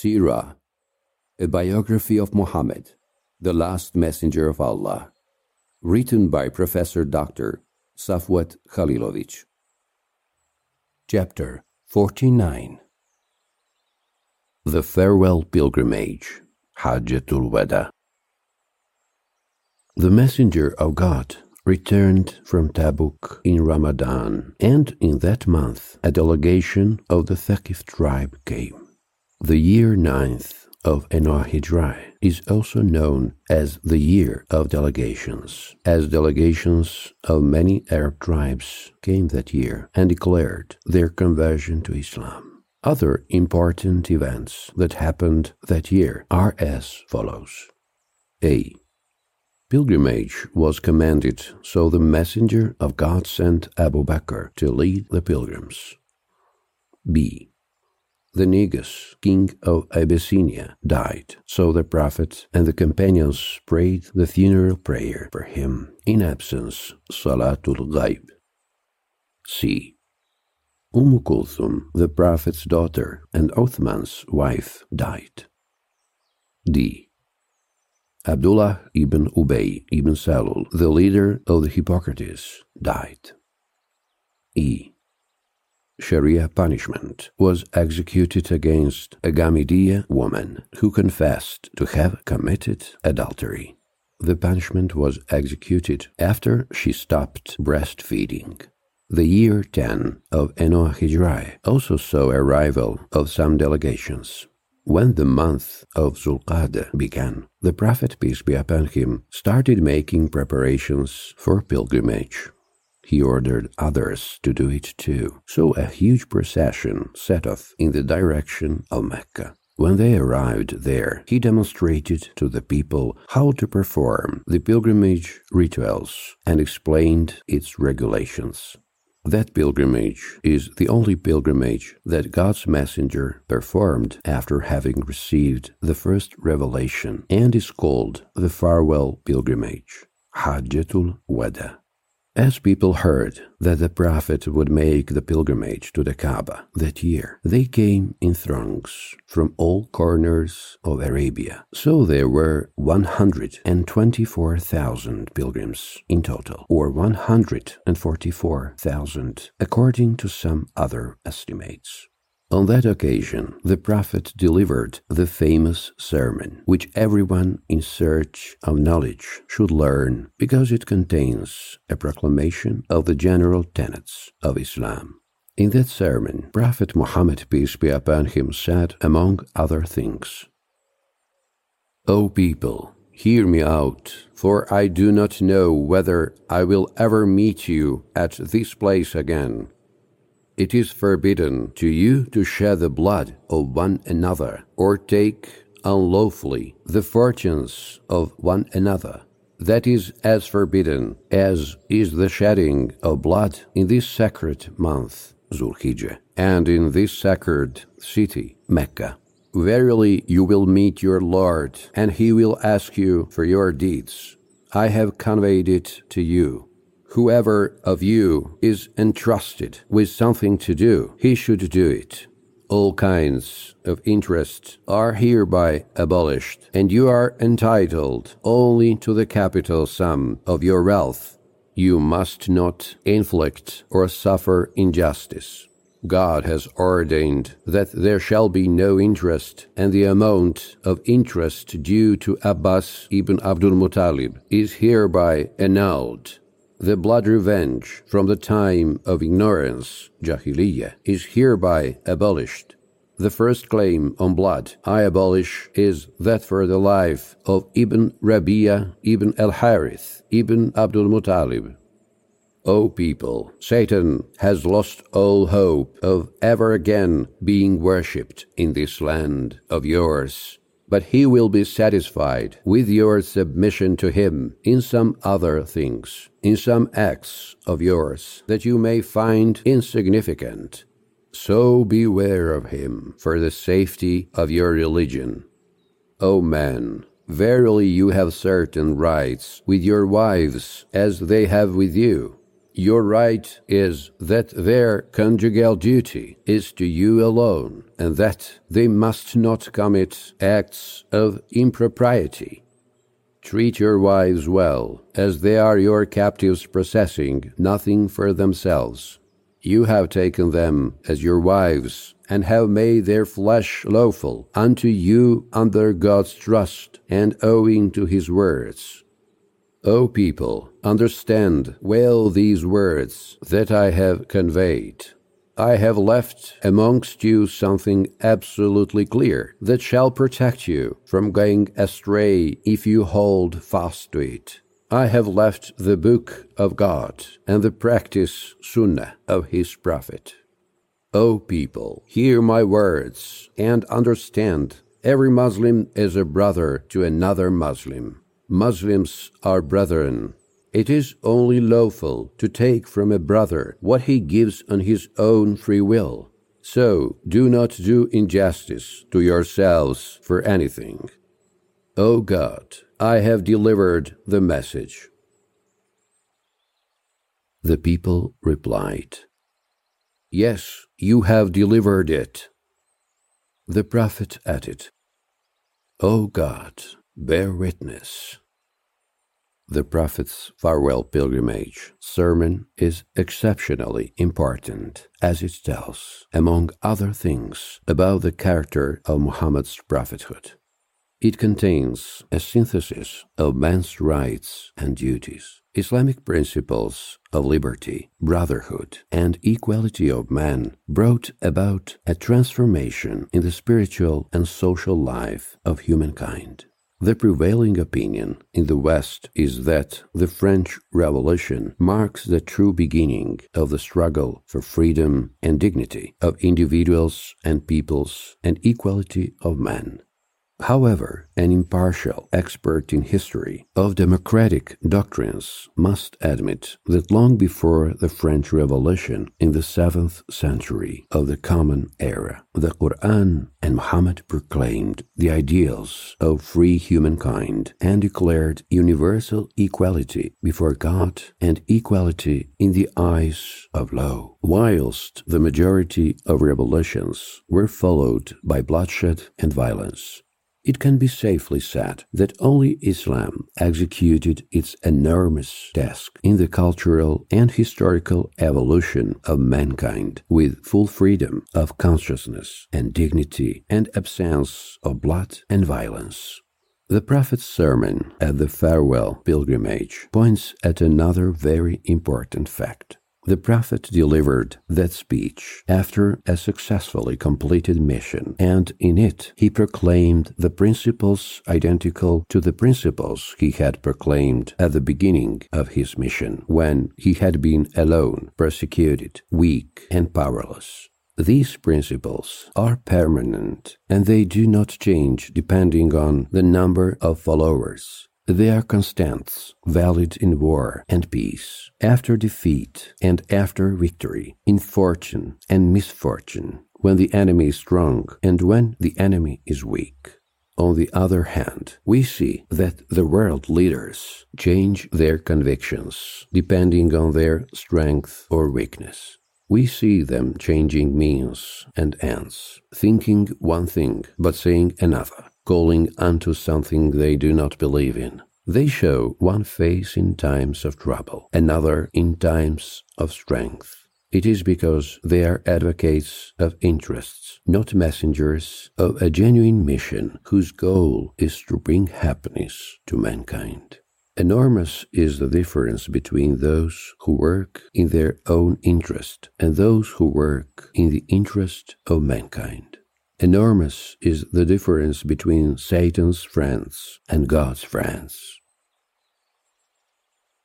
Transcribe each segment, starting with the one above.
Sirah, a biography of Muhammad, the last messenger of Allah, written by Professor Dr. Safvet Halilović. Chapter 49 The Farewell Pilgrimage, Hajjatul Wada. The Messenger of God returned from Tabuk in Ramadan, and in that month a delegation of the Thaqif tribe came. The year ninth of Enohijrai is also known as the year of delegations, as delegations of many Arab tribes came that year and declared their conversion to Islam. Other important events that happened that year are as follows. A. Pilgrimage was commanded, so the messenger of God sent Abu Bakr to lead the pilgrims. B. The Negus, king of Abyssinia, died, so the Prophet and the companions prayed the funeral prayer for him in absence, Salatul Ghaib. C. Umm Kulthum, the Prophet's daughter and Othman's wife, died. D. Abdullah ibn Ubay ibn Salul, the leader of the hypocrites, died. E. Sharia punishment was executed against a Ghamidiyya woman who confessed to have committed adultery. The punishment was executed after she stopped breastfeeding. The year 10 of Enoch Hijrai also saw arrival of some delegations. When the month of Zulqa'dah began, the Prophet, peace be upon him, started making preparations for pilgrimage. He ordered others to do it too. So a huge procession set off in the direction of Mecca. When they arrived there, he demonstrated to the people how to perform the pilgrimage rituals and explained its regulations. That pilgrimage is the only pilgrimage that God's messenger performed after having received the first revelation and is called the farewell pilgrimage, Hajjatul Wada. As people heard that the Prophet would make the pilgrimage to the Kaaba that year, they came in throngs from all corners of Arabia. So there were 124,000 pilgrims in total, or 144,000 according to some other estimates. On that occasion, the Prophet delivered the famous sermon, which everyone in search of knowledge should learn because it contains a proclamation of the general tenets of Islam. In that sermon, Prophet Muhammad, peace be upon him, said, among other things, O people, hear me out, for I do not know whether I will ever meet you at this place again it is forbidden to you to shed the blood of one another, or take unlawfully the fortunes of one another. That is as forbidden as is the shedding of blood in this sacred month, Zulhijjah, and in this sacred city, Mecca. Verily, you will meet your Lord, and he will ask you for your deeds. I have conveyed it to you. Whoever of you is entrusted with something to do, he should do it. All kinds of interest are hereby abolished, and you are entitled only to the capital sum of your wealth. You must not inflict or suffer injustice. God has ordained that there shall be no interest, and the amount of interest due to Abbas ibn Abdul Muttalib is hereby annulled the blood revenge from the time of ignorance, Jahiliyyah, is hereby abolished. The first claim on blood I abolish is that for the life of Ibn Rabia ibn al Harith ibn Abdul Muttalib. O people, Satan has lost all hope of ever again being worshipped in this land of yours but he will be satisfied with your submission to him in some other things, in some acts of yours that you may find insignificant. So beware of him for the safety of your religion. O man, verily you have certain rights with your wives as they have with you Your right is that their conjugal duty is to you alone, and that they must not commit acts of impropriety. Treat your wives well, as they are your captives possessing nothing for themselves. You have taken them as your wives, and have made their flesh lawful unto you under God's trust and owing to his words. O people, understand well these words that I have conveyed. I have left amongst you something absolutely clear that shall protect you from going astray if you hold fast to it. I have left the book of God and the practice sunnah of his prophet. O people, hear my words and understand every Muslim is a brother to another Muslim. Muslims are brethren. It is only lawful to take from a brother what he gives on his own free will. So do not do injustice to yourselves for anything. O God, I have delivered the message. The people replied, Yes, you have delivered it. The prophet added, O God, bear witness. The Prophet's farewell pilgrimage sermon is exceptionally important as it tells, among other things, about the character of Muhammad's prophethood. It contains a synthesis of man's rights and duties, Islamic principles of liberty, brotherhood, and equality of man brought about a transformation in the spiritual and social life of humankind. The prevailing opinion in the West is that the French Revolution marks the true beginning of the struggle for freedom and dignity of individuals and peoples and equality of man. However, an impartial expert in history of democratic doctrines must admit that long before the French Revolution in the 7th century of the Common Era, the Quran and Muhammad proclaimed the ideals of free humankind and declared universal equality before God and equality in the eyes of law, whilst the majority of revolutions were followed by bloodshed and violence. It can be safely said that only Islam executed its enormous task in the cultural and historical evolution of mankind with full freedom of consciousness and dignity and absence of blood and violence. The Prophet's sermon at the farewell pilgrimage points at another very important fact. The Prophet delivered that speech after a successfully completed mission, and in it he proclaimed the principles identical to the principles he had proclaimed at the beginning of his mission, when he had been alone, persecuted, weak, and powerless. These principles are permanent and they do not change depending on the number of followers. They are constants, valid in war and peace, after defeat and after victory, in fortune and misfortune, when the enemy is strong and when the enemy is weak. On the other hand, we see that the world leaders change their convictions depending on their strength or weakness. We see them changing means and ends, thinking one thing but saying another calling unto something they do not believe in. They show one face in times of trouble, another in times of strength. It is because they are advocates of interests, not messengers of a genuine mission whose goal is to bring happiness to mankind. Enormous is the difference between those who work in their own interest and those who work in the interest of mankind. Enormous is the difference between Satan's friends and God's friends.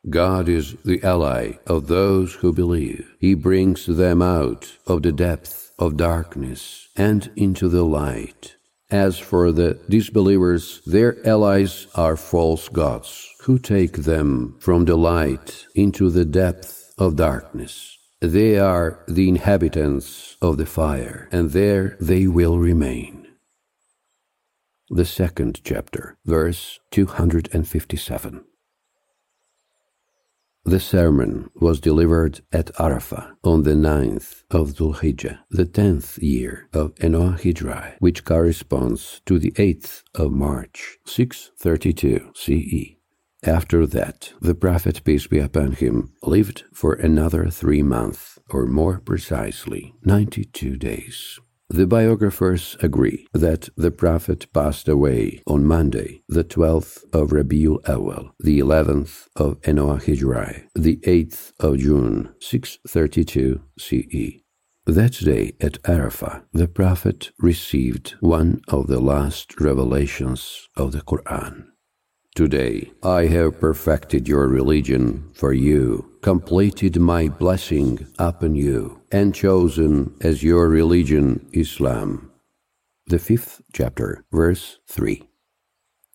God is the ally of those who believe. He brings them out of the depth of darkness and into the light. As for the disbelievers, their allies are false gods who take them from the light into the depth of darkness. They are the inhabitants of the fire, and there they will remain. The second chapter, verse 257. The sermon was delivered at Arafah on the ninth of Dhul Hijjah, the tenth year of Enoahidrai, which corresponds to the eighth of March, 632 CE. After that, the Prophet, peace be upon him, lived for another three months, or more precisely, ninety two days. The biographers agree that the Prophet passed away on Monday, the 12th of Rabiul Awal, the 11th of Enoah Hijrai, the 8th of June, 632 CE. That day at Arafah, the Prophet received one of the last revelations of the Quran. Today I have perfected your religion for you, completed my blessing upon you, and chosen as your religion Islam. The fifth chapter, verse 3.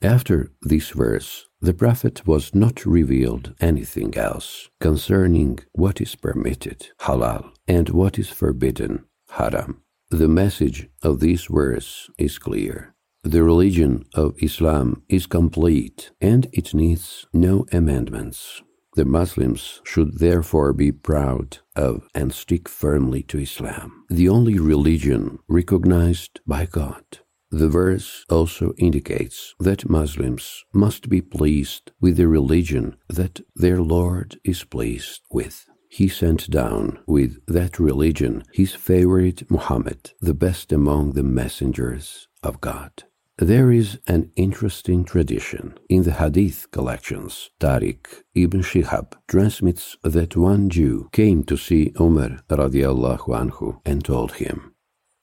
After this verse, the Prophet was not revealed anything else concerning what is permitted, halal, and what is forbidden, haram. The message of this verse is clear. The religion of Islam is complete and it needs no amendments. The Muslims should therefore be proud of and stick firmly to Islam, the only religion recognized by God. The verse also indicates that Muslims must be pleased with the religion that their Lord is pleased with. He sent down with that religion his favorite Muhammad, the best among the messengers of God. There is an interesting tradition in the Hadith collections. Tariq ibn Shihab transmits that one Jew came to see Umar radiallahu anhu and told him,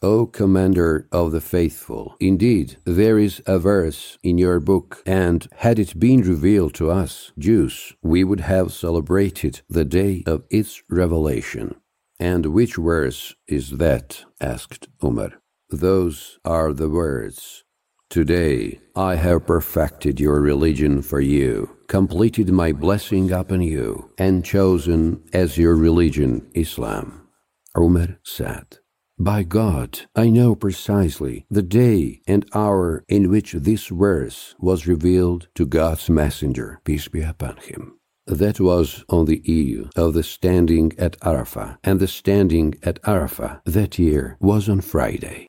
O Commander of the Faithful, indeed there is a verse in your book, and had it been revealed to us, Jews, we would have celebrated the day of its revelation. And which verse is that? asked Umar. Those are the words Today I have perfected your religion for you, completed my blessing upon you, and chosen as your religion Islam. Umar said, By God, I know precisely the day and hour in which this verse was revealed to God's messenger, peace be upon him. That was on the eve of the standing at Arafah, and the standing at Arafah that year was on Friday.